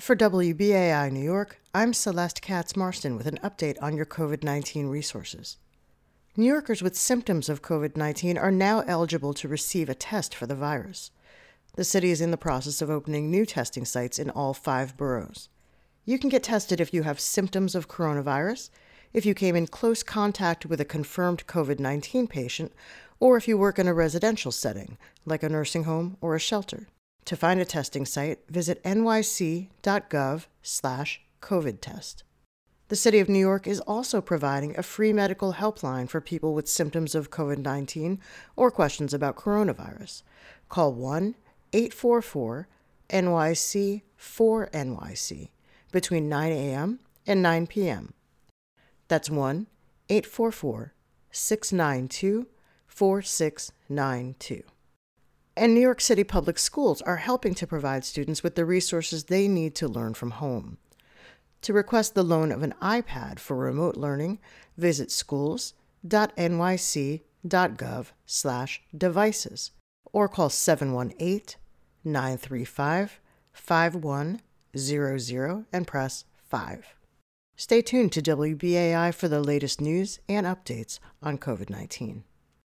For WBAI New York, I'm Celeste Katz Marston with an update on your COVID 19 resources. New Yorkers with symptoms of COVID 19 are now eligible to receive a test for the virus. The city is in the process of opening new testing sites in all five boroughs. You can get tested if you have symptoms of coronavirus, if you came in close contact with a confirmed COVID 19 patient, or if you work in a residential setting, like a nursing home or a shelter. To find a testing site, visit nyc.gov/covid test. The City of New York is also providing a free medical helpline for people with symptoms of COVID 19 or questions about coronavirus. Call 1 844 NYC 4 NYC between 9 a.m. and 9 p.m. That's 1 844 692 4692 and New York City public schools are helping to provide students with the resources they need to learn from home. To request the loan of an iPad for remote learning, visit schools.nyc.gov/devices or call 718-935-5100 and press 5. Stay tuned to WBAI for the latest news and updates on COVID-19.